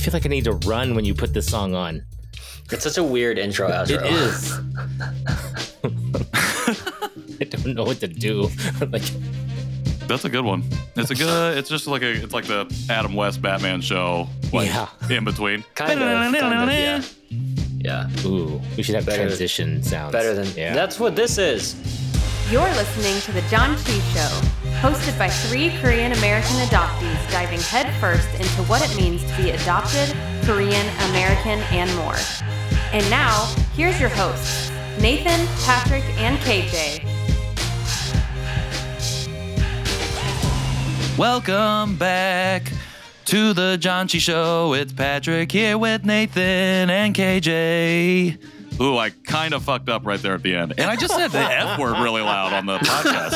feel like I need to run when you put this song on. It's such a weird intro outro. It is. I don't know what to do. like, That's a good one. It's a good. It's just like a. It's like the Adam West Batman show. Like Yeah. in between. Kind of, kind of, yeah. Yeah. ooh, we should have Better- transition sounds. Better than yeah. That's what this is. You're listening to The Janchi Show, hosted by three Korean American adoptees diving headfirst into what it means to be adopted, Korean, American, and more. And now, here's your hosts, Nathan, Patrick, and KJ. Welcome back to the Janchi Show. It's Patrick here with Nathan and KJ. Ooh, I kind of fucked up right there at the end. And I just said the F word really loud on the podcast.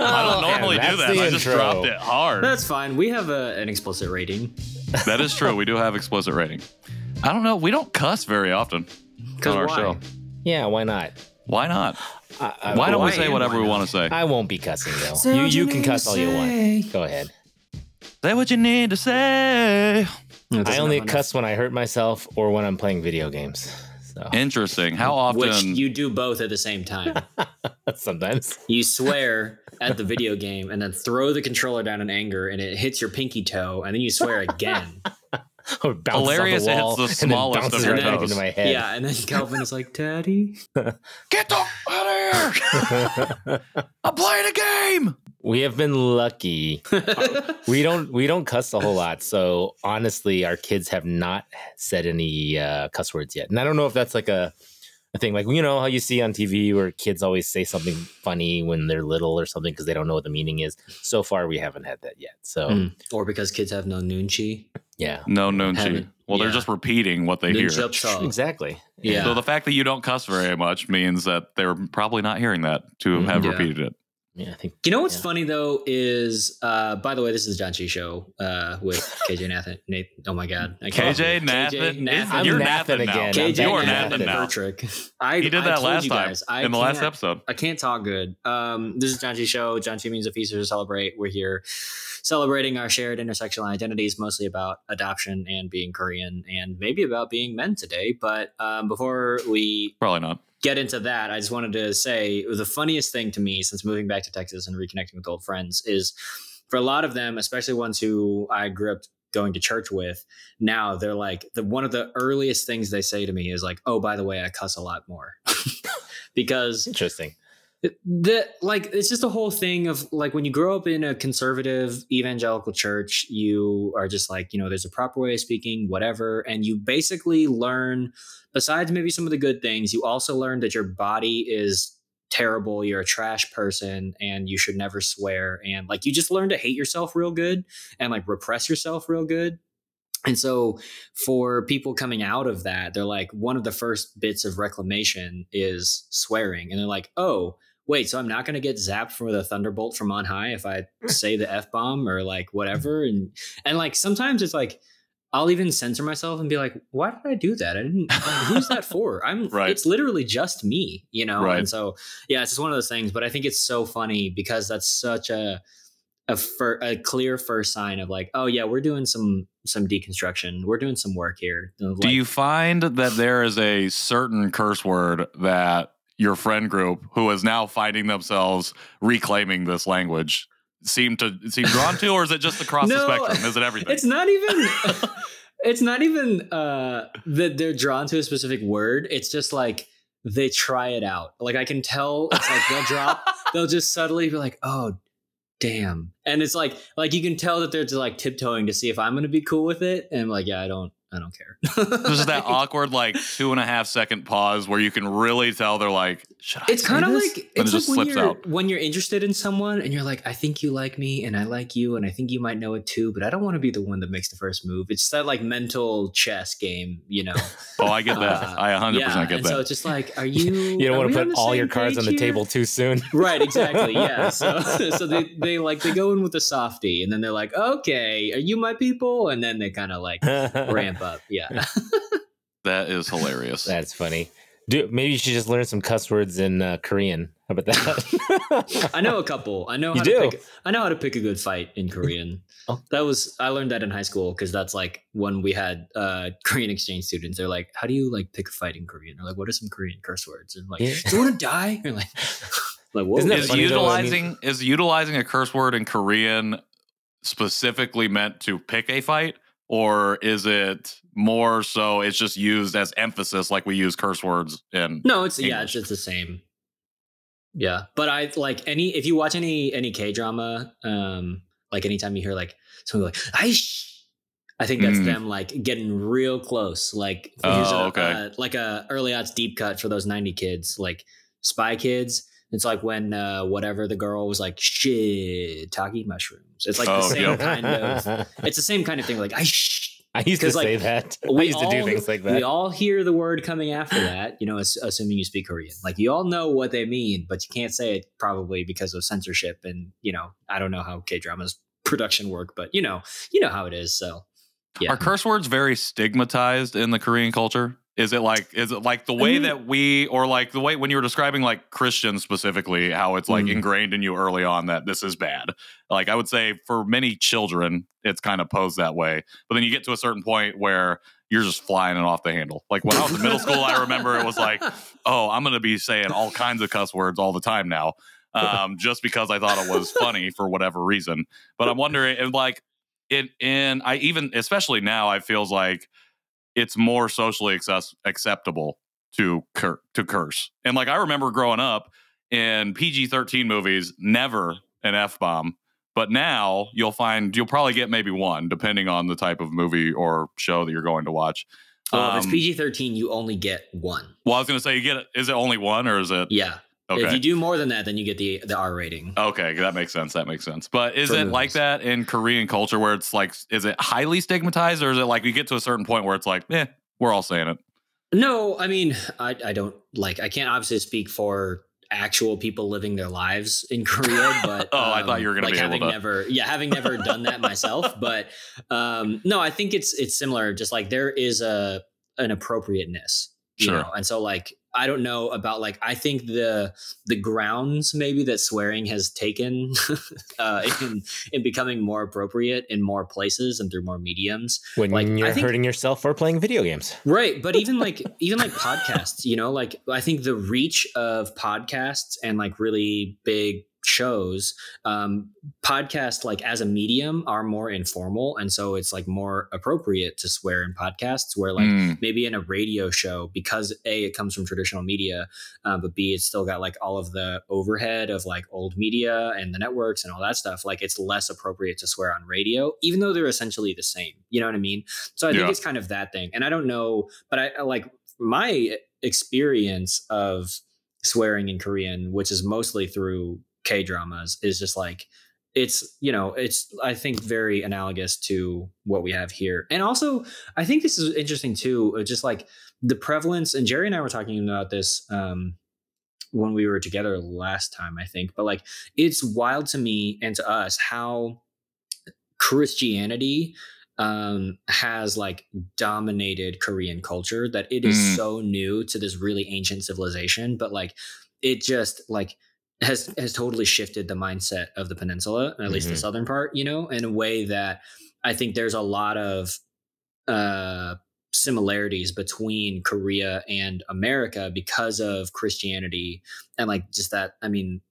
I don't Oh, normally do that. the I just dropped it hard. That's fine. We have a, an explicit rating. That is true. We do have explicit rating. I don't know. We don't cuss very often Because on our why? show. Yeah, why not? Why not? I, I, Why don't we say whatever we want to say? I won't be cussing though. You you can cuss all you want. Go ahead. Say what you need to say. I only cuss when I hurt myself or when I'm playing video games. So Interesting. How often? Which you do both at the same time. sometimes. you swear at the video game and then throw the controller down in anger and it hits your pinky toe and then you swear again. Or bounces Hilarious, off the it hits wall the and then smallest bounces of your right toes. into my head. yeah, and then Calvin is like, Daddy. Get the out of here! I'm playing a game. We have been lucky. we don't we don't cuss a whole lot. So honestly, our kids have not said any uh, cuss words yet. And I don't know if that's like a, a thing like you know how you see on TV where kids always say something funny when they're little or something because they don't know what the meaning is. So far, we haven't had that yet. So Mm. Or because kids have no nunchi. yeah, No nunchi. Haven't- Well, they're just repeating what they hear. Nunchapsa. exactly. Yeah. So the fact that you don't cuss very much means that they're probably not hearing that to have Yeah. repeated it. Yeah, I think You know what's Yeah. funny though is, uh, by the way, this is Janchi show uh, with KJ Nathan. Nate, oh my god, I can't- KJ Nathan. Nathan. I'm You're Nathan Nathan now. again. KJ You're Nathan, Nathan now. Patrick. I, He did that told last you time I in the last episode. I can't talk good. Um, this is Janchi Show. Janchi means a feast to celebrate. We're here celebrating our shared intersectional identities, mostly about adoption and being Korean, and maybe about being men today. But um, before we Probably not. get into that, I just wanted to say the funniest thing to me since moving back to Texas and reconnecting with old friends is for a lot of them, especially ones who I grew up going to church with, now they're like the one of the earliest things they say to me is like, "Oh, by the way, I cuss a lot more." because interesting. The like it's just a whole thing of like when you grow up in a conservative evangelical church you are just like you know there's a proper way of speaking whatever and you basically learn besides maybe some of the good things you also learn that your body is terrible you're a trash person and you should never swear and like you just learn to hate yourself real good and like repress yourself real good and so for people coming out of that, they're like, one of the first bits of reclamation is swearing. And they're like, oh, wait, so I'm not going to get zapped for the thunderbolt from on high if I mm. say the F bomb or like mm-hmm. whatever. And, and like sometimes it's like, I'll even censor myself and be like, why did I do that? I didn't, like, who's that for? I'm, Right. it's literally just me, you know? Right. And so, yeah, it's just one of those things. But I think it's so funny because that's such a, a, fir- a clear first sign of like, oh yeah, we're doing some some deconstruction. We're doing some work here. Do you find that there is a certain curse word that your friend group, who is now finding themselves reclaiming this language, seem to seem drawn to, or is it just across the spectrum? Is it everything? It's not even. it's not even uh, that they're drawn to a specific word. It's just like they try it out. Like I can tell. It's like they'll drop. They'll just subtly be like, "Oh, damn," and it's like like you can tell that they're just like tiptoeing to see if I'm going to be cool with it. And I'm like, yeah, I don't. I don't care. There's that awkward like two and a half second pause where you can really tell they're like, should I? it's kind of like And it's it just like when you're out. when you're interested in someone and you're like, I think you like me and I like you and I think you might know it too, but I don't want to be the one that makes the first move. It's that like mental chess game, you know. Oh, I get that. Uh, I 100 yeah, percent get and so it's just like, are you? You don't want to put all your cards on the here? table too soon. Right, exactly. Yeah. So so they they like they go in with the softy and then they're like, okay, are you my people? And then they kind of like ramp up. Yeah. That is hilarious. That's funny. Do maybe you should just learn some cuss words in uh, Korean. How about that? I know a couple. I know You how do? to pick I know how to pick a good fight in Korean. Oh. That was I learned that in high school because that's like when we had uh Korean exchange students. They're like, How do you like pick a fight in Korean? Or like, what are some Korean curse words? And like, Yeah. do you want to die? Or like like what Isn't that is funny. I mean- utilizing is utilizing a curse word in Korean specifically meant to pick a fight, or is it more so it's just used as emphasis, like we use curse words in? No, it's yeah, it's, it's the same. Yeah, but I like any if you watch any any K drama, um, like anytime you hear like someone go like "Aish," I think that's Mm. them like getting real close. Like Oh, a, okay. uh, like a early odds deep cut for those ninety kids, like Spy Kids. It's like when uh, whatever the girl was like shit taki mushrooms. It's like the Oh, same yep. kind of. It's the same kind of thing. Like I. I used to 'Cause, like, say that. I we used to do things like that. We all hear the word coming after that, you know, assuming you speak Korean. Like you all know what they mean, but you can't say it probably because of censorship. And you know, I don't know how K dramas production work, but you know, you know how it is. So yeah, Are curse words very stigmatized in the Korean culture? Is it like is it like the way mean- that we or like the way when you were describing like Christians specifically, how it's like Mm. ingrained in you early on that this is bad? Like I would say for many children, it's kind of posed that way. But then you get to a certain point where you're just flying it off the handle. Like when I was in middle school, I remember it was like, oh, I'm gonna be saying all kinds of cuss words all the time now. Um, just because I thought it was funny for whatever reason. But I'm wondering and like it in I even especially now I feels like it's more socially access- acceptable to cur- to curse. And like I remember growing up in PG-13 movies, never an F bomb. But now you'll find you'll probably get maybe one, depending on the type of movie or show that you're going to watch. well, if it's Um, PG thirteen, you only get one. Well, I was going to say, you get it. Is it only one, or is it Yeah, okay? if you do more than that, then you get the the R rating. Okay, that makes sense. That makes sense. But is For it like that in Korean culture where it's like, is it highly stigmatized, or is it like you get to a certain point where it's like, eh, we're all saying it? No, I mean, I, I don't like. I can't obviously speak for actual people living their lives in Korea, but Oh, I thought you were gonna like be able to- never, yeah, having never done that myself. But um, no, I think it's it's similar. Just like there is a an appropriateness, you Sure. know, and so like I don't know about like I think the the grounds maybe that swearing has taken uh, in in becoming more appropriate in more places and through more mediums when like, you're think- hurting yourself or playing video games. Right, but even like even like podcasts, you know, like I think the reach of podcasts and like really big shows, um, podcasts like as a medium are more informal, and so it's like more appropriate to swear in podcasts. Where like Mm, maybe in a radio show, because a it comes from traditional media, um, but b it's still got like all of the overhead of like old media and the networks and all that stuff. Like it's less appropriate to swear on radio, even though they're essentially the same. You know what I mean? So I think it's kind of that thing. And I don't know, but I I like my experience of swearing in Korean, which is mostly through K dramas, is just like it's you know it's I think very analogous to what we have here. And also I think this is interesting too, uh, just like the prevalence. And Jerry and I were talking about this um, when we were together last time, I think. But like it's wild to me and to us how Christianity um has like dominated Korean culture that it is Mm. so new to this really ancient civilization but like it just like has has totally shifted the mindset of the peninsula at least the Mhm. southern part you know in a way that I think there's a lot of uh similarities between Korea and America because of Christianity and like just that I mean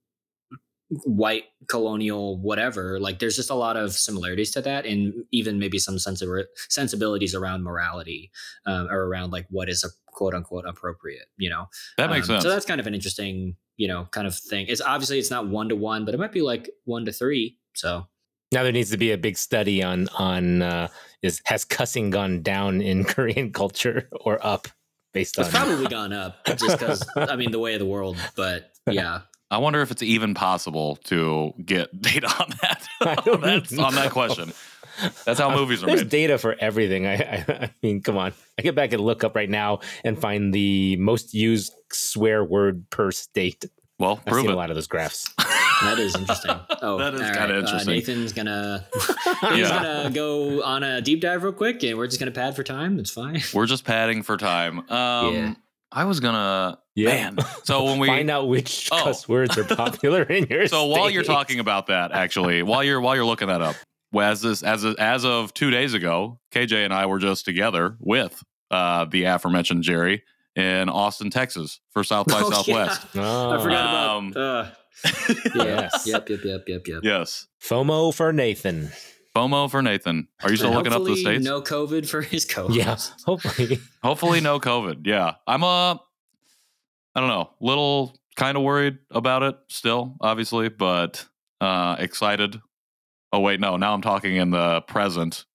white colonial whatever like there's just a lot of similarities to that and even maybe some sensi- sensibilities around morality um, or around like what is a quote unquote appropriate you know? That makes Um, sense. so that's kind of an interesting you know kind of thing. It's obviously it's not one to one but it might be like one to three so. Now there needs to be a big study on on uh, is has cussing gone down in Korean culture or up based on it's probably gone up just because i mean the way of the world but yeah I wonder if it's even possible to get data on that. I don't on that question. That's how movies are There's made. data for everything. I, I, I mean, come on. I get back and look up right now and find the most used swear word per state. Well, I've seen it. a lot of those graphs. that is interesting oh That is all kinda right, interesting. uh, nathan's gonna he's Yeah. gonna go on a deep dive real quick and we're just gonna pad for time it's fine We're just padding for time. Um, Yeah. I was gonna Yeah. man. So when we Find out which Oh. cuss words are popular in your so while you're talking about that, actually, while you're while you're looking that up, as this as as of two days ago, KJ and I were just together with uh, the aforementioned Jerry in Austin, Texas, for South by Oh, Southwest. yeah. Oh. I forgot Um, about. Uh, yeah. Yes. Yep. Yep. Yep. Yep. Yep. Yes, FOMO for Nathan. FOMO for Nathan. Are you still looking up the hopefully states? No COVID for his co. Yeah, hopefully. Hopefully, no COVID. Yeah, I'm uh, I don't know, little kind of worried about it still, obviously, but uh, excited. Oh wait, no, now I'm talking in the present,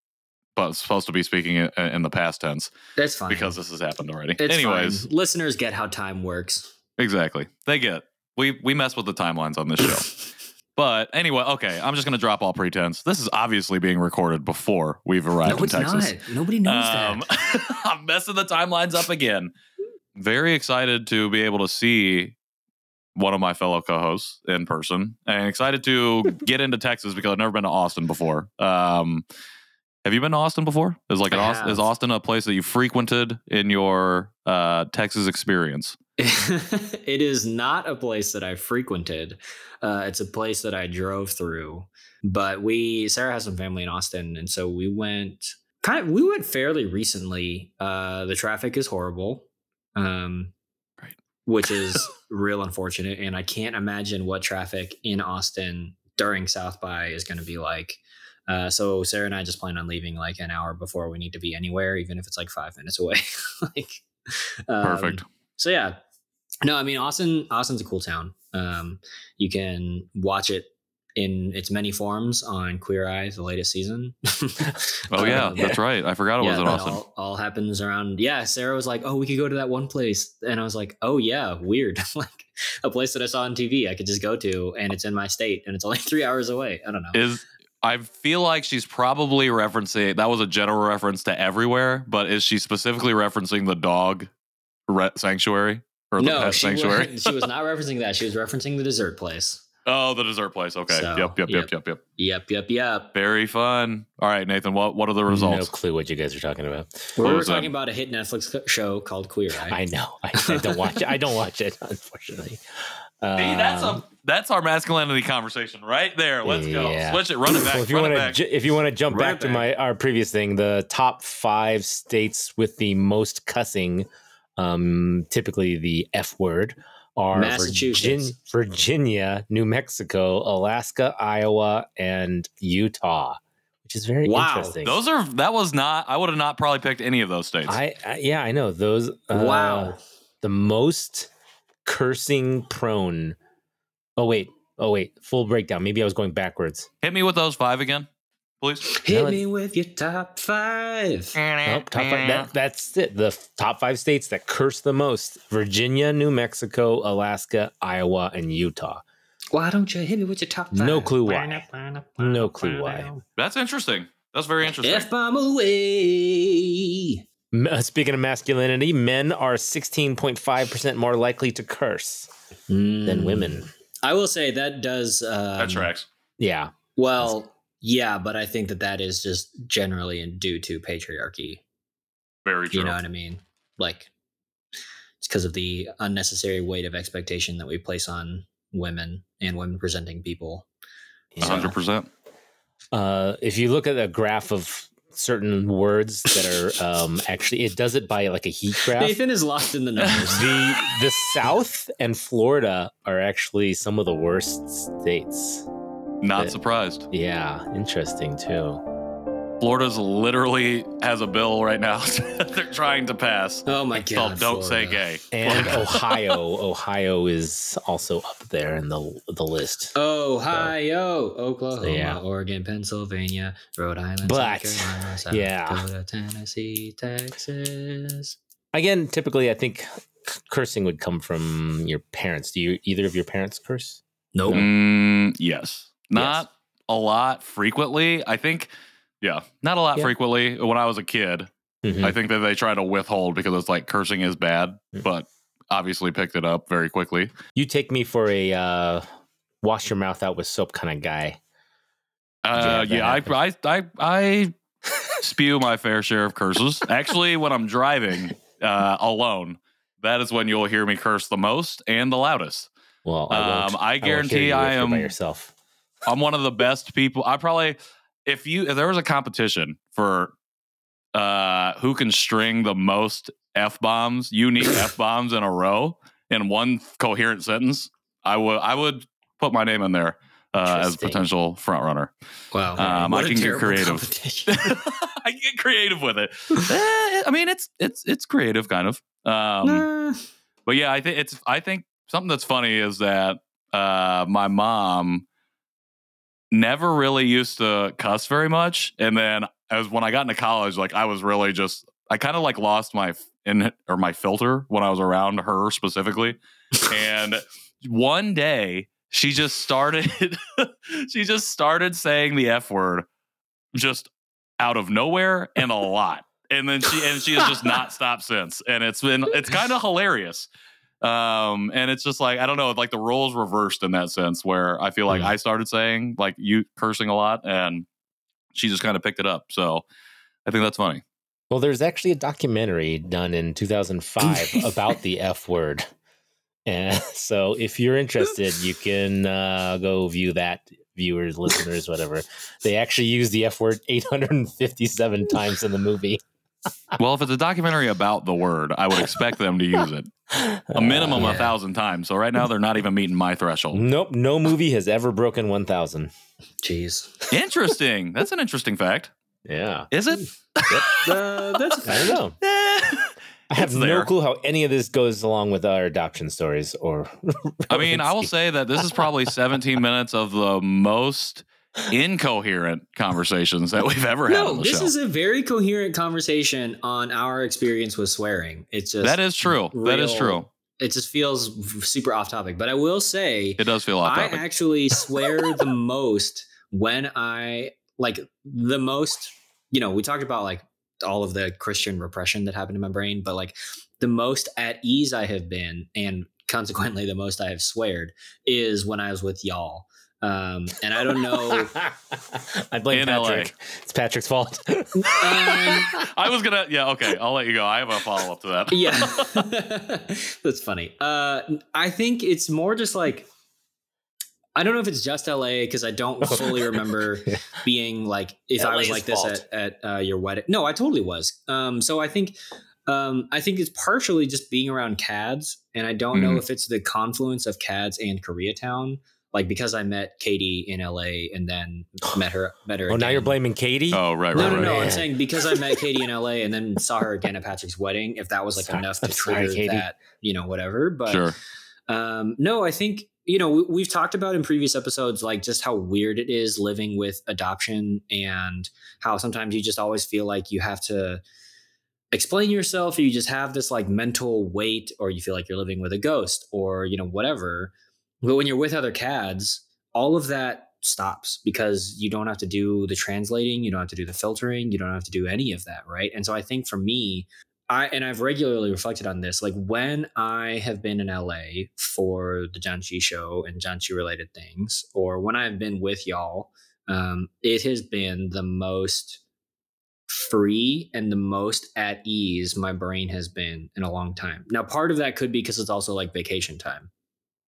but supposed to be speaking in, in the past tense That's fine. because this has happened already. it's Anyways, fine. listeners get how time works. exactly, they get we we mess with the timelines on this show. But anyway, okay, I'm just gonna drop all pretense. This is obviously being recorded before we've arrived no, in it's Texas. not. Nobody knows Um, that. I'm messing the timelines up again. Very excited to be able to see one of my fellow co-hosts in person, and excited to get into Texas because I've never been to Austin before. Um, have you been to Austin before? Is like Austin, is. Austin a place that you frequented in your uh, Texas experience? it is not a place that I frequented. Uh, it's a place that I drove through. But we, Sarah has some family in Austin, and so we went. Kind of, we went fairly recently. Uh, the traffic is horrible, um, Right. which is real unfortunate. And I can't imagine what traffic in Austin during South by is going to be like. Uh, so Sarah and I just plan on leaving like an hour before we need to be anywhere, even if it's like five minutes away. like, um, Perfect. so yeah, no, I mean Austin. Austin's a cool town. Um, you can watch it in its many forms on Queer Eye, the latest season. Oh yeah, Um, that's right. I forgot it was in that Austin. All, all happens around. Yeah, Sarah was like, "Oh, we could go to that one place," and I was like, "Oh yeah, weird. like a place that I saw on TV. I could just go to, and it's in my state, and it's only three hours away. I don't know. Is I feel like she's probably referencing that was a general reference to everywhere, but is she specifically referencing the dog re- sanctuary or the no, pet she sanctuary? was, she was not referencing that. She was referencing the dessert place. Oh, the dessert place. Okay. So, yep, yep, yep, yep. yep, yep. Yep, yep, yep. Very fun. All right, Nathan. What what are the results? No clue what you guys are talking about. We were was that? talking about a hit Netflix show called Queer Eye. I know. I, I don't watch it. I don't watch it, unfortunately. Uh, See, that's a that's our masculinity conversation right there. Let's go. Switch it. Run it back. Well, if you run want it to, back. ju- if you want to jump Run back to back. my our previous thing, the top five states with the most cussing, um, typically the F word, are Virgin, Massachusetts. Virginia, New Mexico, Alaska, Iowa, and Utah, which is very Wow. interesting. those are that was not. I would have not probably picked any of those states. I, I yeah, I know those. Uh, wow. the most cursing prone. Oh wait, oh wait, full breakdown. Maybe I was going backwards. Hit me with those five again, please. Hit me with your top five. Nope, top five. That, that's it. The top five states that curse the most: Virginia, New Mexico, Alaska, Iowa, and Utah. Why don't you hit me with your top five? No clue why. No clue why. That's interesting. That's very interesting. F bomb away. Uh, Speaking of masculinity, men are sixteen point five percent more likely to curse than Mm. women. I will say that does. Um, that tracks. Yeah, Well, yeah, but I think that that is just generally due to patriarchy. Very true. You know what I mean? Like, it's because of the unnecessary weight of expectation that we place on women and women presenting people. A hundred percent. Uh, if you look at a graph of certain words that are um, actually, it does it by like a heat graph. Nathan is lost in the numbers. the the South and Florida are actually some of the worst states. Not Yeah. surprised. Yeah, interesting too. Florida's literally has a bill right now that they're trying to pass. oh my It's called god! "Don't Say Gay." And Florida. Ohio, Ohio is also up there in the the list. Ohio, Oklahoma, Yeah. Oregon, Pennsylvania, Rhode Island, But, South Carolina, South yeah. Dakota, Tennessee, Texas. Again, typically, I think cursing would come from your parents. Do you either of your parents curse? Nope. Mm, yes. Not a lot frequently. I think, yeah, not a lot Yeah. frequently. When I was a kid, Mhm. I think that they try to withhold because it's like cursing is bad, Mm. but obviously picked it up very quickly. You take me for a uh, wash your mouth out with soap kind of guy. Uh, yeah, I, happen? I, I, I spew my fair share of curses. Actually, when I'm driving uh, alone, that is when you'll hear me curse the most and the loudest. Well, I. Um, I guarantee I by am- yourself. I'm one of the best people. I probably, if you, if there was a competition for uh who can string the most f bombs, unique f bombs in a row in one coherent sentence, I would, I would put my name in there uh, as potential front runner. Wow. Um, I can get creative. I get creative with it. Eh, I mean, it's it's it's creative, kind of. Um, Nah. but yeah, I think it's. I think something that's funny is that uh, my mom never really used to cuss very much, and then as when I got into college, like I was really just. I kind of like lost my in or my filter when I was around her specifically, and one day she just started. she just started saying the f word, just out of nowhere and a lot and then she and she has just not stopped since and it's been it's kind of hilarious um and it's just like i don't know like the roles reversed in that sense where i feel like Mm. i started saying like you cursing a lot and she just kind of picked it up so i think that's funny Well, there's actually a documentary done in 2005 about the F word. And so if you're interested, you can uh, go view that, viewers, listeners, whatever. They actually use the F word 857 times in the movie. Well if it's a documentary about the word i would expect them to use it a minimum Yeah. a thousand times so right now they're not even meeting my threshold Nope, no movie has ever broken 1,000. Jeez. interesting that's an interesting fact Yeah. is it Uh, that's I don't know. I have no there. clue how any of this goes along with our adoption stories or. I mean, I will say that this is probably 17 minutes of the most incoherent conversations that we've ever had No, this show. is a very coherent conversation on our experience with swearing. It's just that is true. that is true. It just feels super off topic. But I will say, It does feel off I actually swear the most when I like the most. You know, we talked about like all of the Christian repression that happened in my brain, but like the most at ease I have been, and consequently the most I have sweared, is when I was with y'all. Um, and I don't know. I blame In LA. Patrick. It's Patrick's fault. Um, I was gonna, yeah, okay, I'll let you go. I have a follow up to that. yeah that's funny uh i think it's more just like i don't know if it's just la because i don't fully remember being like if i was like this fault. at, at uh, your wedding no i totally was um so i think um i think it's partially just being around cads and i don't know Mhm. if it's the confluence of cads and koreatown like because i met katie in la and then met her met her oh, now you're blaming Katie? Oh, right, No, right, no, right. no. I'm saying because I met Katie in LA and then saw her again at Patrick's wedding, if that was like Sorry- enough to I'm sorry, trigger Katie. that, you know, whatever. But Sure. um, no, I think, you know, we, we've talked about in previous episodes, like just how weird it is living with adoption and how sometimes you just always feel like you have to explain yourself or you just have this like mental weight or you feel like you're living with a ghost or, you know, whatever. But when you're with other cads, all of that stops because you don't have to do the translating, you don't have to do the filtering, you don't have to do any of that, right? And so I think for me, I and I've regularly reflected on this, like when I have been in LA for the Janchi show and Janchi related things, or when I've been with y'all, um, it has been the most free and the most at ease my brain has been in a long time. Now, part of that could be because it's also like vacation time.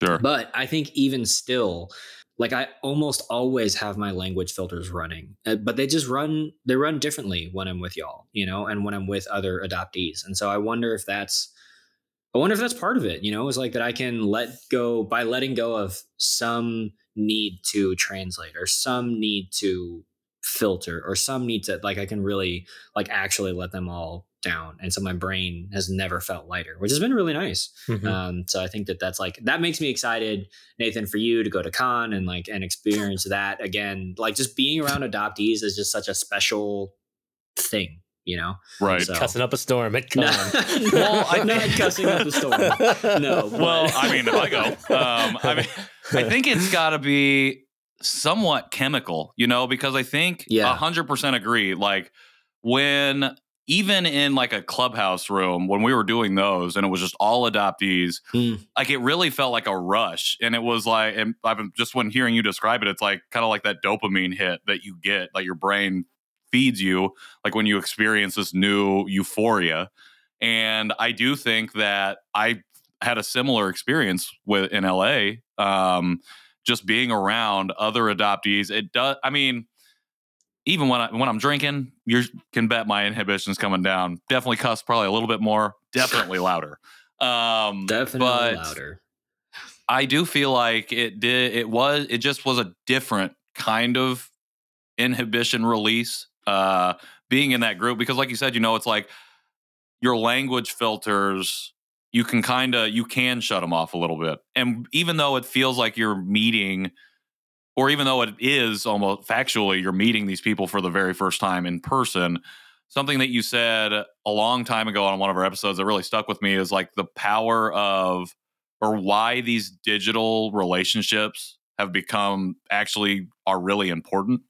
Sure. But I think even still, like I almost always have my language filters running, uh, but they just run they run differently when I'm with y'all, you know, and when I'm with other adoptees. And so I wonder if that's I wonder if that's part of it, you know, is like that I can let go by letting go of some need to translate or some need to filter or some need to like I can really like actually let them all down. And so my brain has never felt lighter, which has been really nice. Mhm. Um, so I think that that's like that makes me excited, Nathan, for you to go to con and like and experience that again. Like just being around adoptees is just such a special thing, you know. Right. So- Cussing up a storm at No. Well, i'm not think- cussing up the storm. No, Well, I mean, if I go, um, I mean, I think it's got to be somewhat chemical, you know, because I think Yeah. a hundred percent agree. Like when even in like a clubhouse room when we were doing those and it was just all adoptees, Mm. like it really felt like a rush. And it was like, and I've been just when hearing you describe it, it's like kind of like that dopamine hit that you get, like your brain feeds you, like when you experience this new euphoria. And I do think that I had a similar experience with in LA. Um, just being around other adoptees, it does. I mean, even when I when I'm drinking, you can bet my inhibitions coming down. Definitely cuss probably a little bit more. Definitely louder. Um, Definitely louder. I do feel like it did. It was. It just was a different kind of inhibition release. Uh, being in that group because, like you said, you know, it's like your language filters. You can kind of you can shut them off a little bit, and even though it feels like you're meeting, or even though it is almost factually you're meeting these people for the very first time in person. Something that you said a long time ago on one of our episodes that really stuck with me is like the power of or why these digital relationships have become actually are really important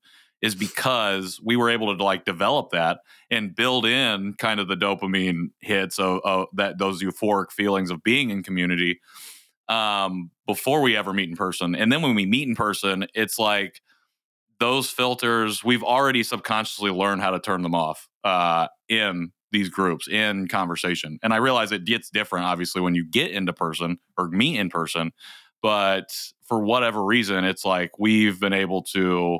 is because we were able to like develop that and build in kind of the dopamine hits of, of that those euphoric feelings of being in community um, before we ever meet in person and then when we meet in person it's like those filters we've already subconsciously learned how to turn them off uh, in these groups in conversation. And I realize it gets different, obviously, when you get into person or meet in person. But for whatever reason, it's like we've been able to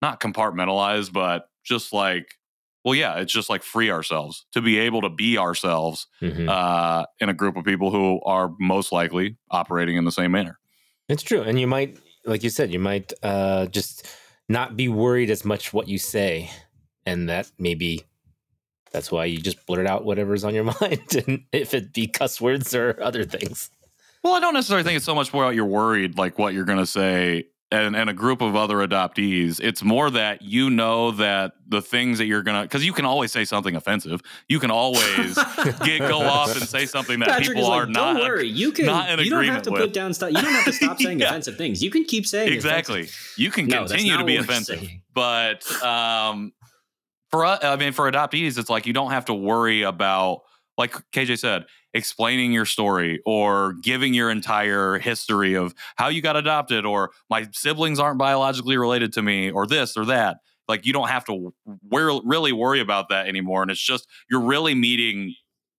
not compartmentalize, but just like, well, yeah, it's just like free ourselves to be able to be ourselves Mhm. uh, in a group of people who are most likely operating in the same manner. It's true, and you might, like you said, you might uh, just not be worried as much what you say, and that maybe that's why you just blurt out whatever's on your mind, and if it be cuss words or other things. Well, I don't necessarily think it's so much more about you're worried, like what you're going to say, and, and a group of other adoptees. It's more that you know that the things that you're going to, because you can always say something offensive. You can always get go off and say something that Patrick people is are like, not. don't worry, you can. not in you don't have to with." put down stuff. You don't have to stop saying Yeah. offensive things. You can keep saying Exactly. offensive- You can No, continue to be offensive, but um, for us, I mean, for adoptees, it's like you don't have to worry about, like KJ said, explaining your story or giving your entire history of how you got adopted, or my siblings aren't biologically related to me, or this or that. Like you don't have to really worry about that anymore, and it's just you're really meeting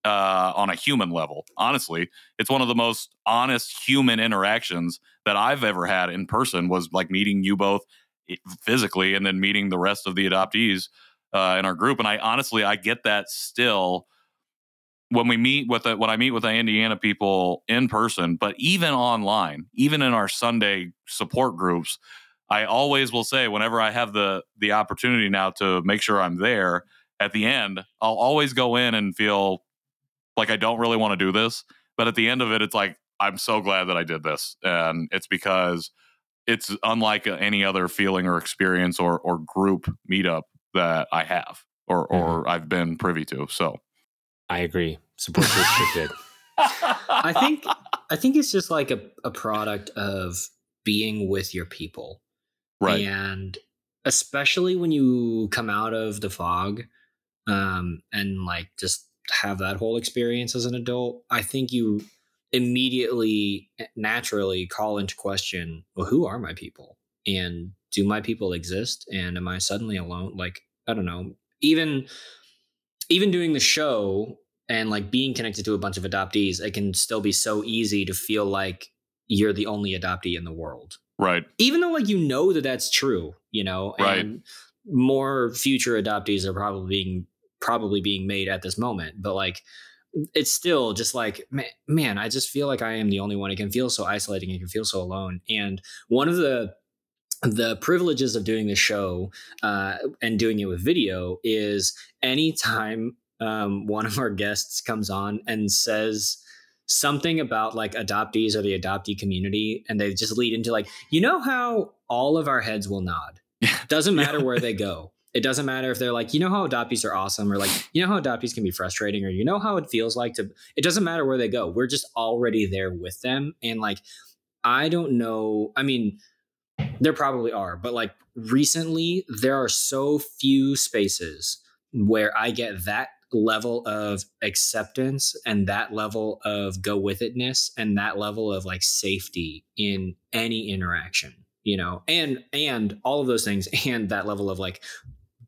uh, on a human level. Honestly, it's one of the most honest human interactions that I've ever had in person. Was like meeting you both physically, and then meeting the rest of the adoptees uh, in our group. And I honestly, I get that still when we meet with the, when I meet with the Indiana people in person, but even online, even in our Sunday support groups, I always will say whenever I have the the opportunity now to make sure I'm there at the end, I'll always go in and feel like I don't really want to do this, but at the end of it, it's like I'm so glad that I did this, and it's because it's unlike any other feeling or experience or or group meetup that I have or mm-hmm. or I've been privy to. So I agree. Support groups are good. I think I think it's just like a, a product of being with your people. right, And especially when you come out of the fog um, and like just have that whole experience as an adult, I think you immediately eh, naturally call into question, well, who are my people? And do my people exist? And am I suddenly alone? Like, I don't know. Even even doing the show and like being connected to a bunch of adoptees, it can still be so easy to feel like you're the only adoptee in the world. Right, even though like you know that that's true you know Right. and more future adoptees are probably being probably being made at this moment but like it's still just like man, man i just feel like i am the only one. It can feel so isolating. It can feel so alone. And one of the the privileges of doing the show uh, and doing it with video is anytime um, one of our guests comes on and says something about like adoptees or the adoptee community and they just lead into like you know how all of our heads will nod? Doesn't matter where they go. It doesn't matter if they're like you know how adoptees are awesome or like you know how adoptees can be frustrating or you know how it feels like to it doesn't matter where they go. We're just already there with them and like i don't know i mean there probably are but like recently there are so few spaces where i get that level of acceptance and that level of go with itness and that level of like safety in any interaction you know and and all of those things and that level of like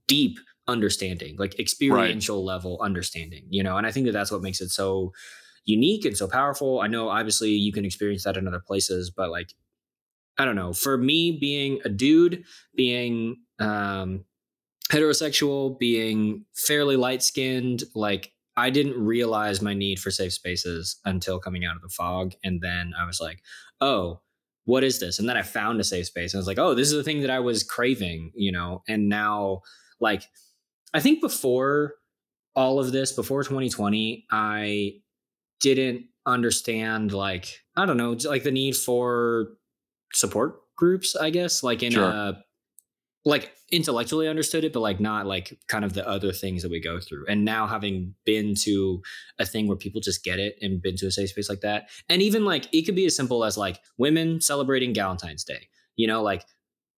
deep understanding, like experiential level understanding, you know. And I think that that's what makes it so unique and so powerful. I know obviously you can experience that in other places, but like I don't know, for me being a dude, being um heterosexual, being fairly light skinned, like I didn't realize my need for safe spaces until coming out of the fog. And then I was like, oh, what is this? And then I found a safe space. And I was like, oh, this is the thing that I was craving, you know? And now, like, I think before all of this, before 2020, I didn't understand, like, I don't know, like the need for support groups, I guess, like in Sure. a like intellectually understood it, but like not like kind of the other things that we go through. And now having been to a thing where people just get it and been to a safe space like that, and even like it could be as simple as like women celebrating Valentine's Day, you know, like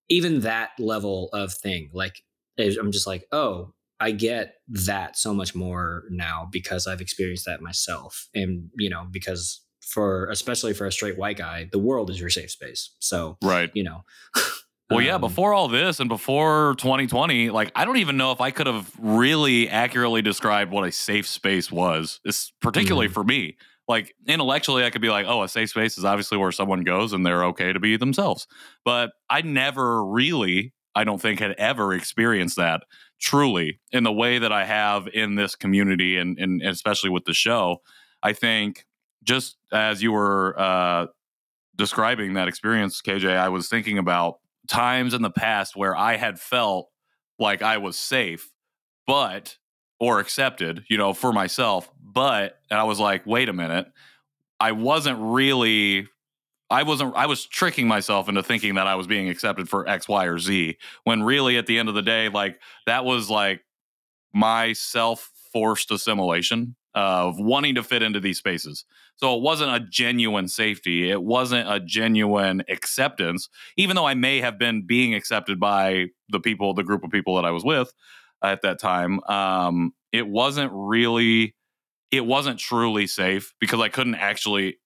even that level of thing, like I'm just like, oh, I get that so much more now because I've experienced that myself, and you know, because for especially for a straight white guy, the world is your safe space. So Right. you know. Well, yeah, um, before all this and before 2020, like I don't even know if I could have really accurately described what a safe space was. It's particularly for me. Like intellectually, I could be like, oh, a safe space is obviously where someone goes and they're okay to be themselves. But I never really, I don't think, had ever experienced that truly in the way that I have in this community and, and especially with the show. I think just as you were uh, describing that experience, KJ, I was thinking about times in the past where I had felt like I was safe, but or accepted, you know, for myself, but and I was like, wait a minute, I wasn't really I wasn't I was tricking myself into thinking that I was being accepted for X, Y, or Z when really at the end of the day, like that was like my self forced assimilation of wanting to fit into these spaces. So it wasn't a genuine safety. It wasn't a genuine acceptance, even though I may have been being accepted by the people, the group of people that I was with at that time. Um, it wasn't really, it wasn't truly safe because I couldn't actually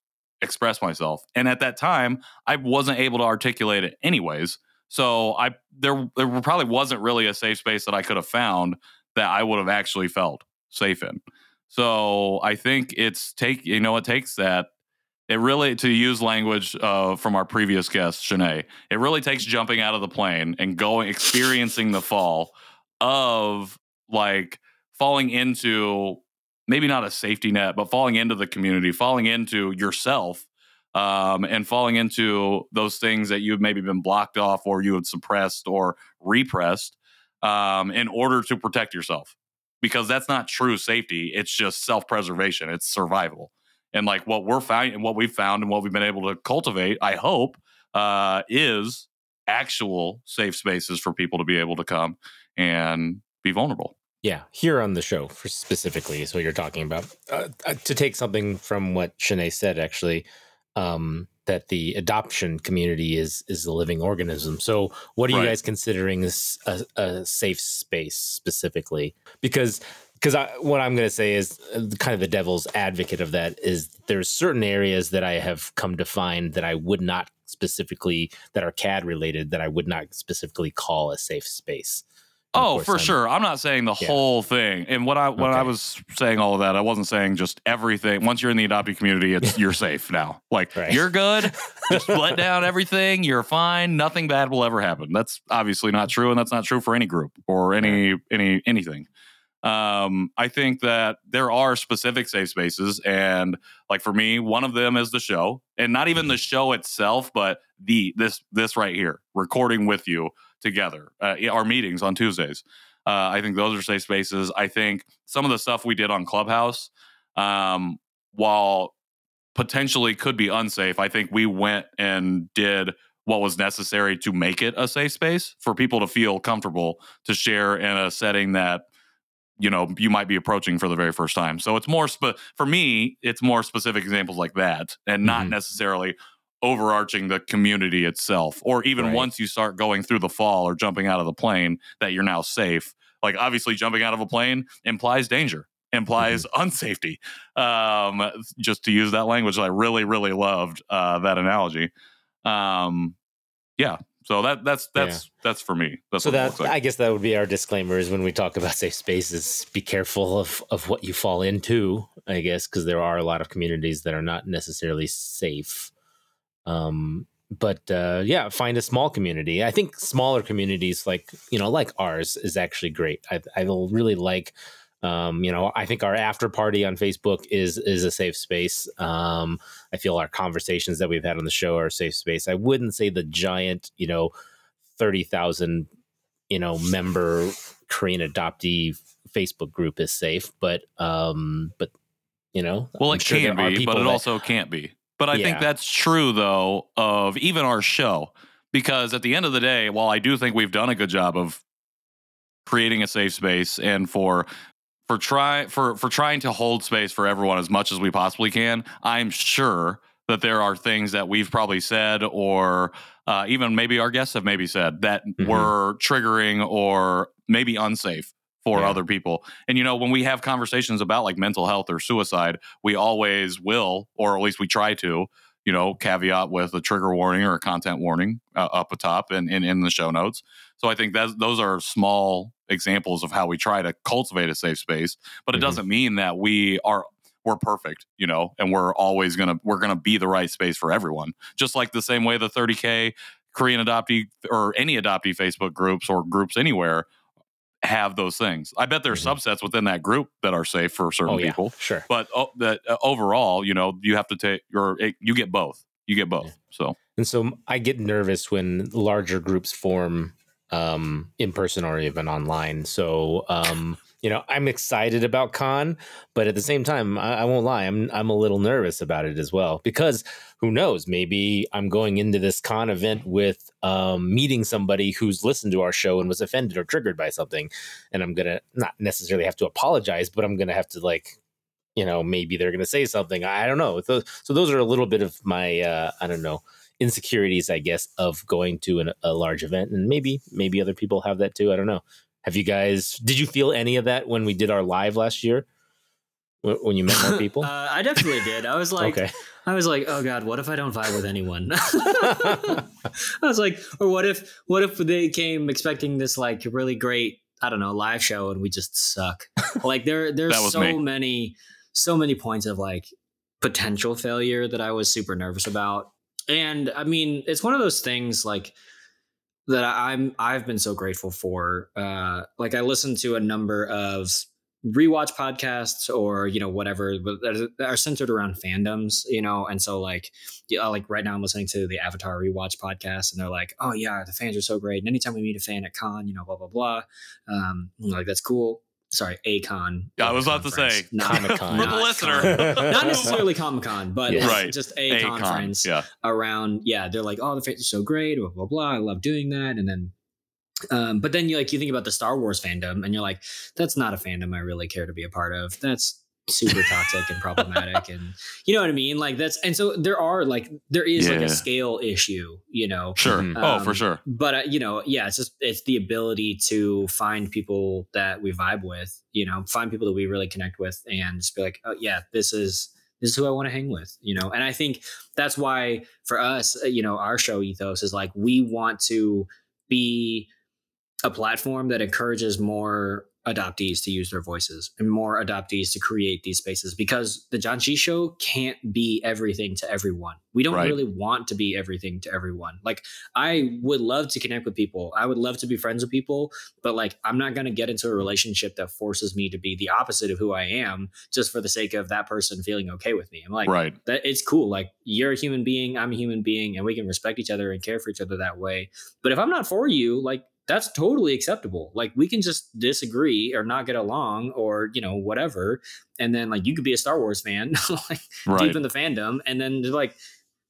express myself. And at that time, I wasn't able to articulate it anyways. So I there there probably wasn't really a safe space that I could have found that I would have actually felt safe in. So I think it's take you know it takes that it really to use language uh, from our previous guest Shanae. It really takes jumping out of the plane and going experiencing the fall of like falling into maybe not a safety net, but falling into the community, falling into yourself, um, and falling into those things that you've maybe been blocked off or you had suppressed or repressed um, in order to protect yourself. Because that's not true safety. It's just self preservation. It's survival. And like what we're finding and what we've found and what we've been able to cultivate, I hope, uh, is actual safe spaces for people to be able to come and be vulnerable. Yeah, here on the show specifically is what you're talking about. Uh, uh, to take something from what Shanae said, actually, um, that the adoption community is is a living organism. So, what are Right. you guys considering as a, a safe space specifically? Because because what I'm going to say is uh, kind of the devil's advocate of that is there's certain areas that I have come to find that I would not specifically that are CAD related that I would not specifically call a safe space. Oh, for I'm- sure. I'm not saying the Yeah. whole thing. And what I when I was saying all of that, I wasn't saying just everything. Once you're in the adopted community, it's you're safe now. Like Right. you're good. Just let down everything. You're fine. Nothing bad will ever happen. That's obviously not true, and that's not true for any group or any any anything. Um, I think that there are specific safe spaces, and like for me, one of them is the show, and not even the show itself, but the this this right here, recording with you together, uh, our meetings on Tuesdays. Uh, I think those are safe spaces. I think some of the stuff we did on Clubhouse, um, while potentially could be unsafe, I think we went and did what was necessary to make it a safe space for people to feel comfortable to share in a setting that you know you might be approaching for the very first time. So it's more spe- for me, it's more specific examples like that, and not Mhm. necessarily overarching the community itself or even Right. once you start going through the fall or jumping out of the plane that you're now safe like obviously jumping out of a plane implies danger implies unsafety um just to use that language i really really loved uh that analogy um yeah So that that's that's that's for me. That's so that like. I guess that would be our disclaimer is when we talk about safe spaces, be careful of of what you fall into. I guess because there are a lot of communities that are not necessarily safe. Um, but uh, yeah, find a small community. I think smaller communities like you know like ours is actually great. I I will really like. Um, you know, I think our after party on Facebook is is a safe space. Um, I feel our conversations that we've had on the show are a safe space. I wouldn't say the giant, you know, thirty thousand, you know, member Korean adoptee Facebook group is safe, but um, but you know, well, I'm it sure can be, but it that- also can't be. But I Yeah. think that's true though of even our show because at the end of the day, while I do think we've done a good job of creating a safe space and for for try for for trying to hold space for everyone as much as we possibly can, I'm sure that there are things that we've probably said or uh, even maybe our guests have maybe said that Mhm. were triggering or maybe unsafe for Yeah. other people. And you know, when we have conversations about like mental health or suicide, we always will, or at least we try to, you know, caveat with a trigger warning or a content warning uh, up atop and in, in the show notes. So I think that those are small examples of how we try to cultivate a safe space. But it Mhm. doesn't mean that we are we're perfect, you know, and we're always gonna we're gonna be the right space for everyone. Just like the same way the 30k Korean adoptee or any adoptee Facebook groups or groups anywhere have those things. I bet there's Mhm. subsets within that group that are safe for certain Oh yeah, people. sure. But oh, that uh, overall, you know, you have to take your it, you get both. You get both. Yeah. So And so I get nervous when larger groups form um, in person or even online. So um, you know, I'm excited about con, but at the same time, I, I won't lie, I'm I'm a little nervous about it as well because who knows? Maybe I'm going into this con event with um, meeting somebody who's listened to our show and was offended or triggered by something, and I'm gonna not necessarily have to apologize, but I'm gonna have to like you know maybe they're going to say something i don't know so, so those are a little bit of my uh, i don't know insecurities i guess of going to an, a large event and maybe maybe other people have that too i don't know have you guys did you feel any of that when we did our live last year when you met more people uh, I definitely did. I was like, okay I was like, oh god, what if I don't vibe with anyone? I was like, or what if, what if they came expecting this like really great, I don't know, live show and we just suck? Like there, there's so me. many, so many points of like potential failure that I was super nervous about. And I mean, it's one of those things like that I'm I've been so grateful for. Uh, like I listen to a number of rewatch podcasts or you know whatever that are centered around fandoms you know and so like yeah, like right now i'm listening to the avatar rewatch podcast and they're like oh yeah the fans are so great and anytime we meet a fan at con you know blah blah blah um like that's cool sorry a con I was about to say Comic-Con. for the Not listener. not necessarily comic con but Yeah. Right. just a, A con, conference Yeah. around yeah they're like oh the fans are so great blah blah blah i love doing that and then um but then you like you think about the star wars fandom and you're like that's not a fandom i really care to be a part of that's super toxic and problematic and you know what i mean like that's and so there are like there is like a scale issue you know Sure. Mhm. oh, for Um, sure. but uh, you know yeah it's just it's the ability to find people that we vibe with you know find people that we really connect with and just be like oh yeah this is this is who i want to hang with you know and i think that's why for us uh, you know our show ethos is like we want to be a platform that encourages more adoptees to use their voices and more adoptees to create these spaces because the Janchi show can't be everything to everyone. We don't Right. really want to be everything to everyone. Like I would love to connect with people. I would love to be friends with people, but like I'm not going to get into a relationship that forces me to be the opposite of who I am just for the sake of that person feeling okay with me. I'm like right. that it's cool. Like you're a human being, I'm a human being, and we can respect each other and care for each other that way. But if I'm not for you, like that's totally acceptable. Like we can just disagree or not get along or you know whatever, and then like you could be a Star Wars fan, like Right. deep in the fandom, and then they're like,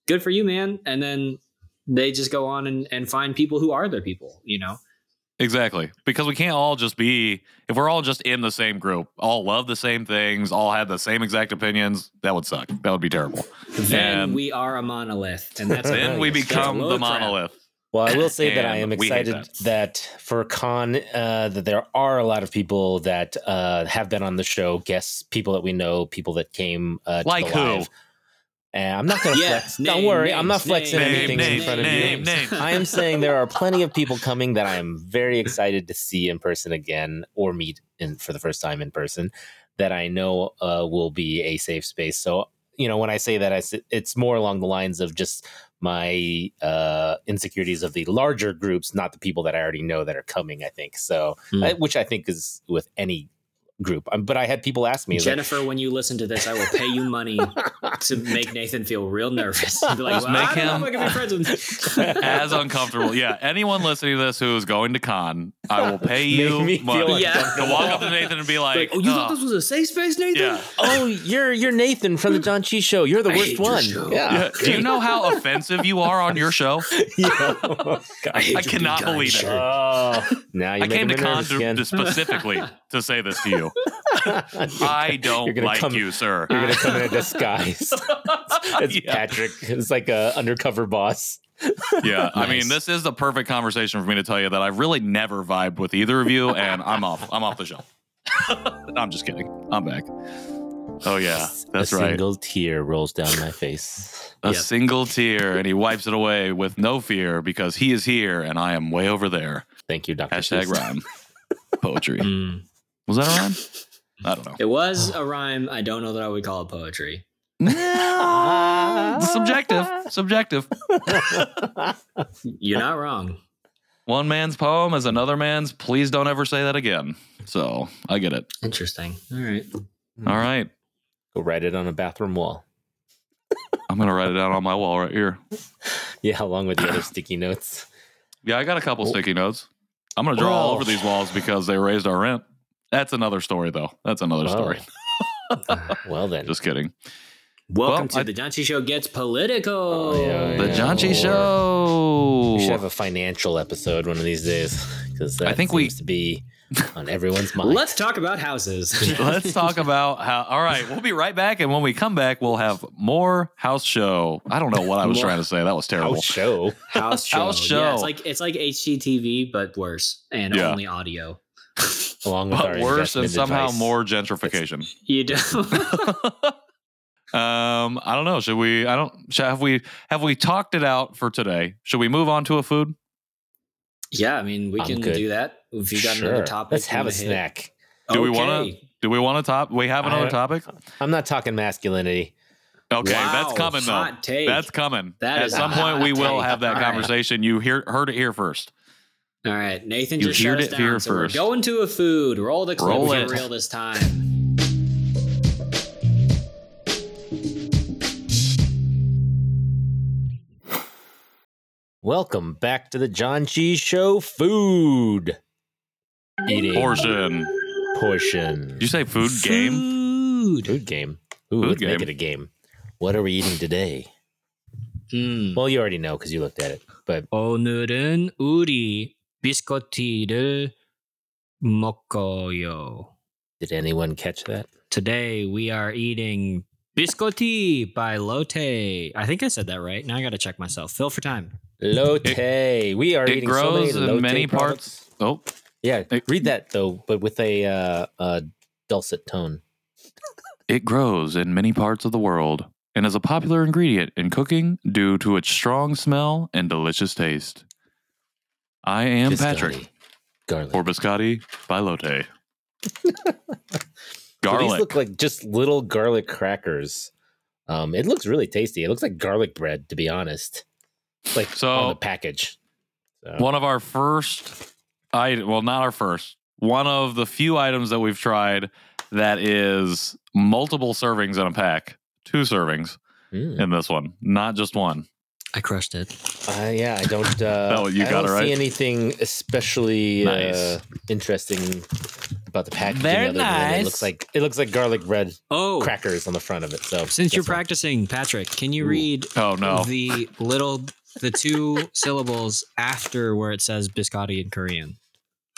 good for you, man. And then they just go on and, and find people who are their people. You know, Exactly. Because we can't all just be, if we're all just in the same group, all love the same things, all have the same exact opinions, that would suck. That would be terrible. then And we are a monolith, and that's then we become the monolith. Well, I will say that I am And we hate excited that. for con uh, that there are a lot of people that uh, have been on the show, guests, people that we know, people that came uh, to Like the who? live. And I'm not going to Yeah, flex. name, Don't worry, I'm not flexing names, anything name, in front of name, you. name. I am saying there are plenty of people coming that I am very excited to see in person again or meet in for the first time in person that I know uh, will be a safe space. So, you know, when I say that, I s- it's more along the lines of just my uh, insecurities of the larger groups, not the people that I already know that are coming. I think so, Hmm. I- which I think is with any group. Um, but I had people ask me, like, Jennifer, when you listen to this, I will pay you money to make Nathan feel real nervous. Be like, Just well, make I don't know him- if I can be friends with As uncomfortable. Yeah. Anyone listening to this who is going to con, I will pay you Make me money Yeah. to walk up to Nathan and be like, Like, oh, you thought "Oh, this was a safe space, Nathan? yeah. oh, you're you're Nathan from the Janchi Show. You're the I worst one. Yeah. Yeah. Do you know how offensive you are on your show? Yeah. Oh, God. hate I cannot believe it. shirt. Oh, now you're I came to con to, to specifically to say this to you. I don't gonna like come- you, sir. You're gonna come in a disguise. it's Yeah. Patrick. It's like a undercover boss. Yeah, I mean, this is the perfect conversation for me to tell you that I've really never vibed with either of you, and I'm off. I'm off the show. I'm just kidding. I'm back. Oh yeah, that's a right. A single tear rolls down my face. A Yep. single tear, and he wipes it away with no fear because he is here and I am way over there. Thank you, Doctor. Hashtag Seuss. rhyme. Poetry. Mm. Was that a rhyme? I don't know. It was a rhyme. I don't know that I would call it poetry. Subjective. Subjective. You're not wrong. One man's poem is another man's. Please don't ever say that again. So I get it. Interesting. All right. All right. Go write it on a bathroom wall. I'm going to write it down on my wall right here. Yeah, along with the other sticky notes. Yeah, I got a couple oh. sticky notes. I'm going to draw all Oh. over these walls because they raised our rent. That's another story, though. That's another oh. story. Oh. Well then, Just kidding. Welcome Well, to I- the Janchi Show gets political. Oh, yeah, The yeah. Janchi or- Show. we should have a financial episode one of these days because I think seems we- to be on everyone's mind. Let's talk about houses. Let's talk about how. All right, we'll be right back, and when we come back, we'll have more house show. I don't know what I was trying to say. That was terrible. House show. house show. House Yeah, it's like it's like HGTV but worse and Yeah. only audio. Along with But our worse and somehow advice. more gentrification. You do. um, I don't know. Should we? I don't. Should, have we? Have we talked it out for today? Should we move on to a food? yeah, I mean we I'm can good. do that. If you got Sure. another topic, Let's have a hit. snack. Do we wanna- Do we want to top? We have another I- topic. I'm not talking masculinity. Okay, that's coming though. take. That's coming. That At is some point, we hot will have that All right. conversation. You hear heard it here first. All right, Nathan you just shut us down. So we we're going to a food. Roll the clip Roll for real this time. Welcome back to the Janchi Show food eating portion. Portion. Did you say food, food. game? Food game. Ooh, food let's game. make it a game. What are we eating today? Mm. Well, you already know because you looked at it. But 오늘은 우리 biscotti mocoyo. Did anyone catch that? Today we are eating biscotti by Lotte. I think I said that right. Now I got to check myself. Fill for time. Lotte. We are it eating grows so many in many parts. Oh, yeah. Read that though, but with a uh, uh, dulcet tone. it grows in many parts of the world and is a popular ingredient in cooking due to its strong smell and delicious taste. I am Patrick, Biscotti. Garlic. or biscotti by Lotte. So these Garlic. look like just little garlic crackers. Um, it looks really tasty. It looks like garlic bread, to be honest. Like So- on the package. So, One of our first, I well, not our first. One of the few items that we've tried that is multiple servings in a pack, two servings mm. in this one, not just one. I crushed it. Uh, yeah, I don't. Uh, Oh, you I got don't it right? see anything especially Nice. uh, interesting about the packaging. Very other than It looks like it looks like garlic bread Oh, crackers on the front of it. So since you're guess what? practicing, Patrick, can you Ooh. read Oh no! the little, the two syllables after where it says biscotti in Korean?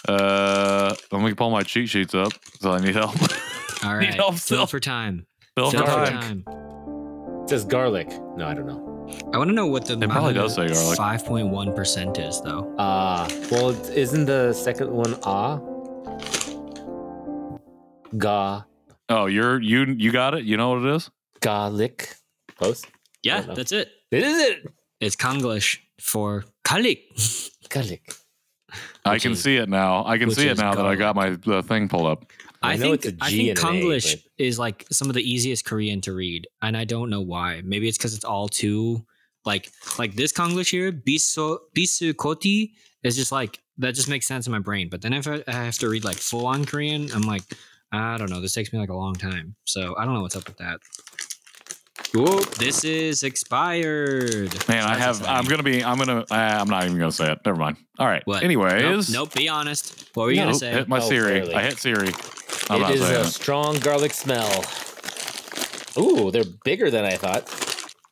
Uh, let me pull my cheat sheets up. So I need help. All right, Need right. help, Fill for time. Fill Fill for for time. time. it says garlic. No, I don't know. I want to know what the It probably does say garlic. Five point one percent is though. Ah, well, isn't the second one ah? Ga Oh, you're you you got it. You know what it is? garlic. Close. Yeah, that's it. It is it. It's Konglish for kalik. Garlic. I can is- see it now. I can see it is now that I got my the thing pulled up. I I, know think it's a I G think and A, Konglish but- is like some of the easiest Korean to read, and I don't know why. Maybe it's because it's all too like like this Konglish here, bisu bisu koti is just like that just makes sense in my brain. But then if I, I have to read like full on Korean, I'm like, I don't know. This takes me like a long time, so I don't know what's up with that. Whoa, this is expired. Man, I have. exciting. I'm gonna be. I'm gonna. Uh, I'm not even gonna say it. Never mind. All right. What? Anyways, Nope, nope, be honest. What were you No. gonna say? hit my Oh, Siri. barely. I hit Siri. I'm It not a it. strong garlic smell. Ooh, they're bigger than I thought.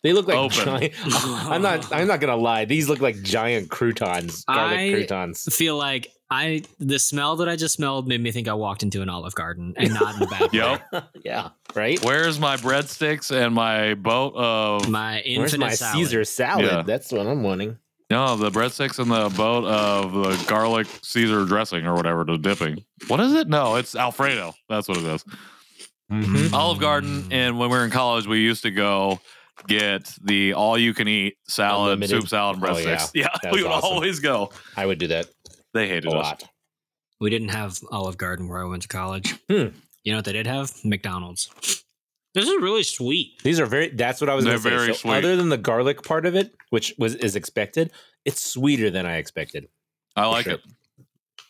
They look like Open. giant. I'm not. I'm not gonna lie. These look like giant croutons. Garlic I- croutons. feel like I the smell that I just smelled made me think I walked into an Olive Garden and not in a bad. Yep. yeah. Right. Where's my breadsticks and my boat of My infinite Where's my salad. Caesar salad? Yeah. That's what I'm wanting. No the breadsticks and the boat of the garlic Caesar dressing or whatever the dipping. What is it? No, it's Alfredo. That's what it is. Mhm. Olive Garden. And when we were in college, we used to go get the all you can eat salad, Unlimited. soup salad, and Oh, breadsticks. yeah. yeah, we would awesome. always go. I would do that They a hated us. lot. We didn't have Olive Garden where I went to college. Hmm. You know what they did have? McDonald's. This is really sweet. These are very. That's what I was. They're going to say. very So sweet. Other than the garlic part of it, which was is expected, it's sweeter than I expected. I like sure. it.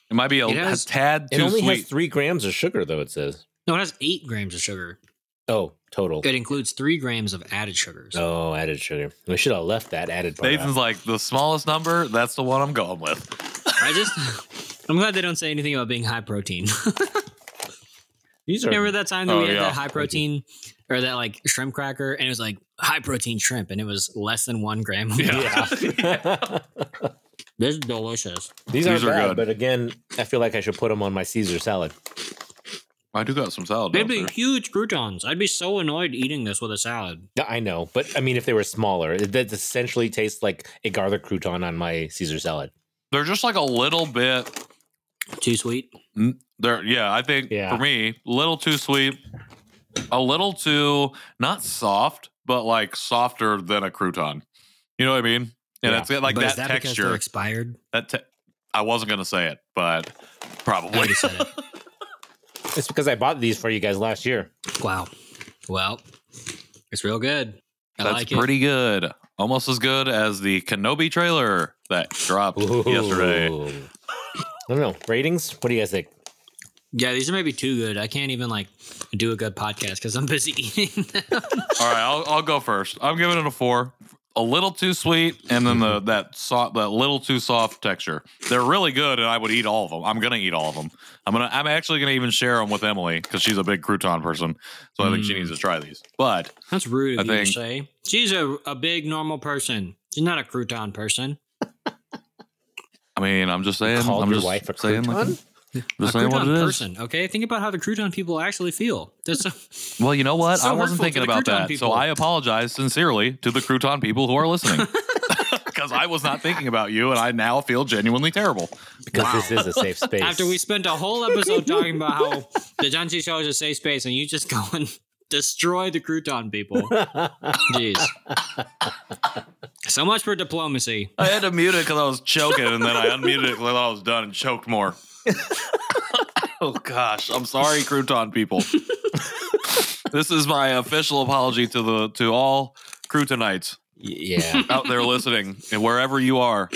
It might be a, It has- a tad It only sweet. has three grams of sugar, though. It says. No, it has eight grams of sugar. Oh, total. It includes three grams of added sugars. Oh, added sugar. We should have left that added part. Nathan's out. like the smallest number. That's the one I'm going with. I just, I'm glad they don't say anything about being high protein. These are. Remember that time that Oh, we had yeah. that high protein or that like shrimp cracker and it was like high protein shrimp and it was less than one gram. Yeah. Yeah. This is delicious. These, These aren't bad, good. but again, I feel like I should put them on my Caesar salad. I do got some salad. They'd be downstairs. huge croutons. I'd be so annoyed eating this with a salad. Yeah, I know, but I mean, if they were smaller, it- that essentially tastes like a garlic crouton on my Caesar salad. They're just like a little bit. Too sweet. They're yeah. I think Yeah. for me, a little too sweet, a little too not soft, but like softer than a crouton. You know what I mean? And Yeah. it's like but that, is that texture. expired? That te- I wasn't gonna say it, but probably. already said it. It's because I bought these for you guys last year. Wow. Well, it's real good. I That's like it. pretty good. Almost as good as the Kenobi trailer that dropped yesterday. I don't know. Ratings? What do you guys think? Yeah, these are maybe too good. I can't even like do a good podcast because I'm busy eating them. All right, I'll, I'll go first. I'm giving it a four. A little too sweet, and then the that soft, that little too soft texture. They're really good, and I would eat all of them. I'm gonna eat all of them. I'm gonna. I'm actually gonna even share them with Emily because she's a big crouton person. So I think she Mm. needs to try these. But That's rude I of you to think- say. She's a, a big normal person. She's not a crouton person. I mean, I'm just saying. Called I'm your just wife a saying, like, crouton? Just a saying what it is. person. Okay, think about how the crouton people actually feel. That's a, Well, you know what? So I wasn't thinking about that. people. So I apologize sincerely to the crouton people who are listening. Because I was not thinking about you, and I now feel genuinely terrible. Because Wow. this is a safe space. after we spent a whole episode talking about how the Janchi show is a safe space, and you just go and destroy the crouton people. Jeez. So much for diplomacy. I had to mute it because I was choking, and then I unmuted it because I I was done and choked more. oh gosh, I'm sorry, crouton people. this is my official apology to the to all croutonites yeah. out there listening, and wherever you are,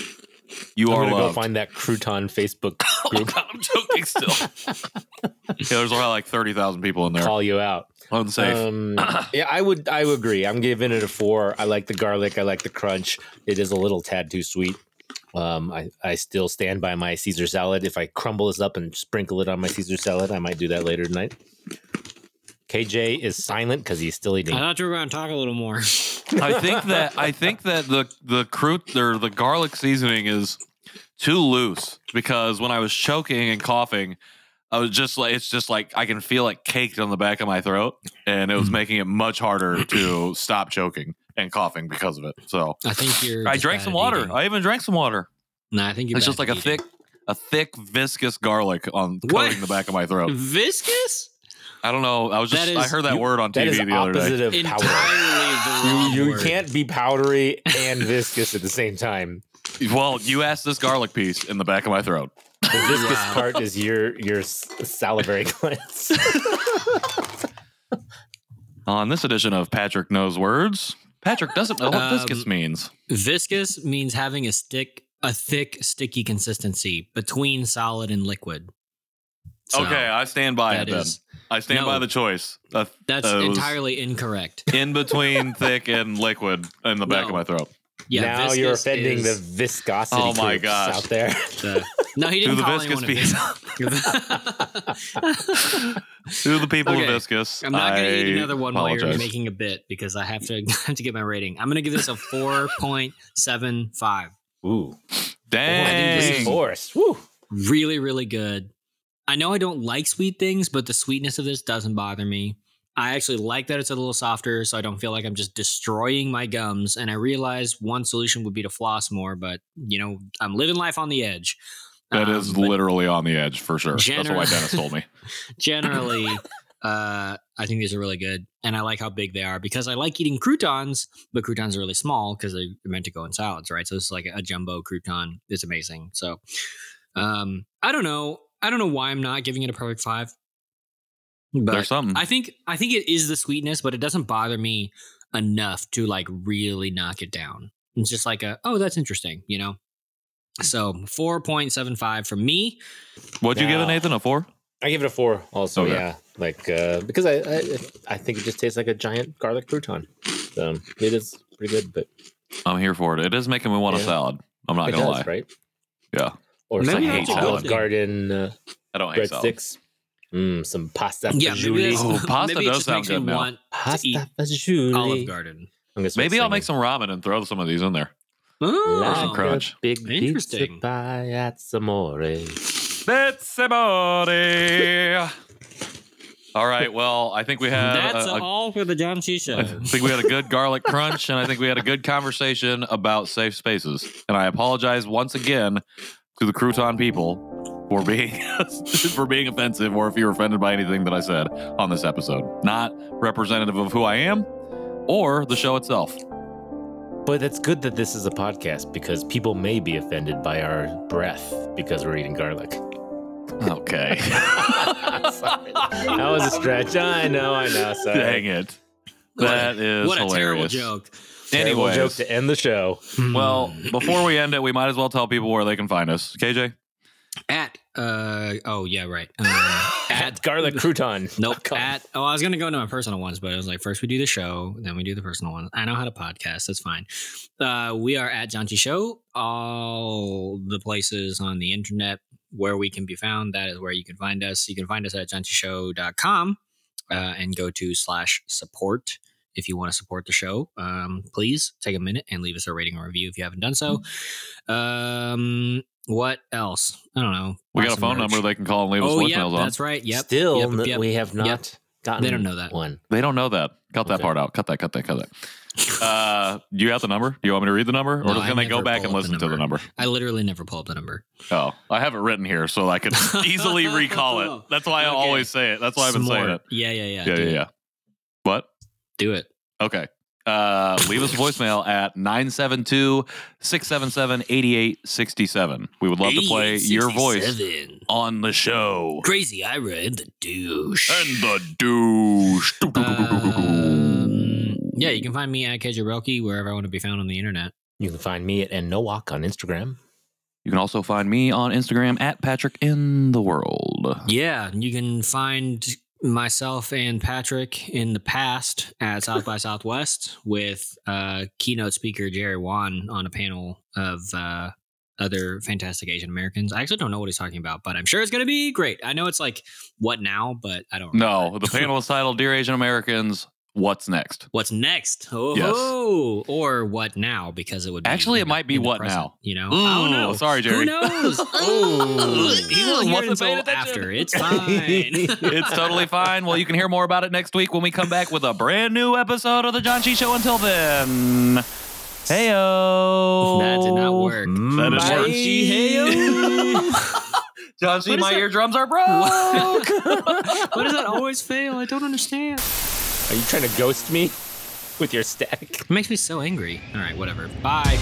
you I'm are gonna go find that crouton Facebook oh group. god, I'm joking still. yeah, there's probably like thirty thousand people in there. Call you out. Unsafe. Um, yeah, I would. I would agree. I'm giving it a four. I like the garlic. I like the crunch. It is a little tad too sweet. Um, I, I still stand by my Caesar salad. If I crumble this up and sprinkle it on my Caesar salad, I might do that later tonight. KJ is silent because he's still eating. I thought you were going to talk a little more. I think that I think that the the crout or the garlic seasoning is too loose because when I was choking and coughing, I was just like it's just like I can feel it caked on the back of my throat, and it was making it much harder to stop choking and coughing because of it. So I think you're. I drank some water. eating. I even drank some water. No, I think you're. It's just like a eating. thick, a thick viscous garlic on coating the back of my throat. viscous. I don't know. I was just That I heard that you- word on TV is the other day. of powdery. Entirely wrong You, you can't be powdery and viscous at the same time. Well, you asked this garlic piece in the back of my throat. The viscous Wow. part is your your salivary glands. On this edition of Patrick Knows Words, Patrick doesn't know what Um, viscous means. Viscous means having a stick, a thick, sticky consistency between solid and liquid. So okay, I stand by it then. I stand no. by the choice. Uh, that's those entirely incorrect. in between thick and liquid in the back of my throat. Yeah, now you're viscous offending the viscosity Oh my groups gosh. out there. the- no, he To didn't the call viscous anyone a To the people Okay. of viscous, I'm not going to eat another one while you're making a bit because I have to have to get my rating. I'm going to give this a 4.75. Ooh, Dang. forest. Woo. Really, really good. I know I don't like sweet things, but the sweetness of this doesn't bother me. I actually like that it's a little softer, so I don't feel like I'm just destroying my gums. And I realize one solution would be to floss more, but you know, I'm living life on the edge. That Um, is literally on the edge for sure. That's Gener- what Dennis told me. generally uh i think these are really good and i like how big they are because i like eating croutons but croutons are really small because they're meant to go in salads right so this is like a jumbo crouton it's amazing so um i don't know i don't know why i'm not giving it a perfect five but There's something. i think i think it is the sweetness but it doesn't bother me enough to like really knock it down it's just like a oh that's interesting you know so 4.75 for me What'd you give it, Now- Nathan? A four? I give it a four. Also, Okay. yeah, like uh, because I, I I think it just tastes like a giant garlic crouton. So it is pretty good, but I'm here for it. It is making me want a salad. I'm not it gonna does, lie. right? Yeah. Or Maybe some that's a Olive Garden uh, I don't hate salad. breadsticks. Mm, some pasta yeah fagioli. maybe, that's, Oh, pasta maybe does just sound good now. want pasta eat fagioli. Olive Garden. I'm Maybe I'll make some ramen and throw some of these in there. Oh, Like some crunch. Big pizza Interesting. pie at Samore. That's body. All right. Well, I think we had That's a, a- all for the Janchi Show. I think we had a good garlic crunch, and I think we had a good conversation about safe spaces. And I apologize once again to the crouton people for being for being offensive, or if you're offended by anything that I said on this episode. Not representative of who I am or the show itself. But it's good that this is a podcast because people may be offended by our breath because we're eating garlic. Okay. Sorry. That was a stretch. I know, I know. Sorry. Dang it. That is what a terrible joke. Terrible Anyways, joke to end the show. well, before we end it, we might as well tell people where they can find us. KJ? At uh oh yeah right uh, At garlic crouton. Nope. At oh, I was gonna go into my personal ones, but I was like, first we do the show, then we do the personal ones. I know how to podcast. That's fine. Uh, we are at Janchi Show. All the places on the internet where we can be found. That is where you can find us. You can find us at janchishow.com uh, and go to slash support if you want to support the show. Um, please take a minute and leave us a rating or review if you haven't done so. Um, what else? I don't know. We got a phone merch. number they can call and leave us Oh, voicemails yeah, on. that's right. Yep. Still, Yep, n- yep. we have not gotten They don't know that. one. They don't know that. Cut that Okay. part out. Cut that, cut that, cut that. Uh, do you have the number? Do you want me to read the number? No, or I can they go back and up the listen to the number. number? I literally never pull up the number. Oh, I have it written here so I could easily recall it. That's why I always say it. That's why I've been saying it. Yeah, yeah, yeah. Yeah, do yeah, it. yeah. What? Do it. Okay. Uh, leave us a voicemail at 972 677 8867. We would love to play your voice on the show. Crazy Ira and the douche. And the douche. Um, yeah, you can find me at KJ Relke wherever I want to be found on the internet. You can find me at and no walk on Instagram. You can also find me on Instagram at Patrick in the World. Yeah, you can find myself and Patrick in the past at South by Southwest with uh, keynote speaker Jerry Won on a panel of uh, other fantastic Asian Americans. I actually don't know what he's talking about, but I'm sure it's going to be great. I know it's like what now, but I don't. No, remember. the panel is titled Dear Asian Americans, What's Next? What's next? Oh, Yes. or what now? Because it would be Actually, it the- might be what present, now? You know, Ooh, I don't know. sorry, Jerry. Who knows? Oh, Ooh. he won't hear Wasn't until paying attention. after. It's fine. it's totally fine. Well, you can hear more about it next week when we come back with a brand new episode of The Janchi Show. Until then, heyo. That did not work. Mm. That is Bye. work. Hey-o. John C, my that? eardrums are broke. Why does that always fail? I don't understand. Are you trying to ghost me with your stack? It makes me so angry. All right, whatever. Bye.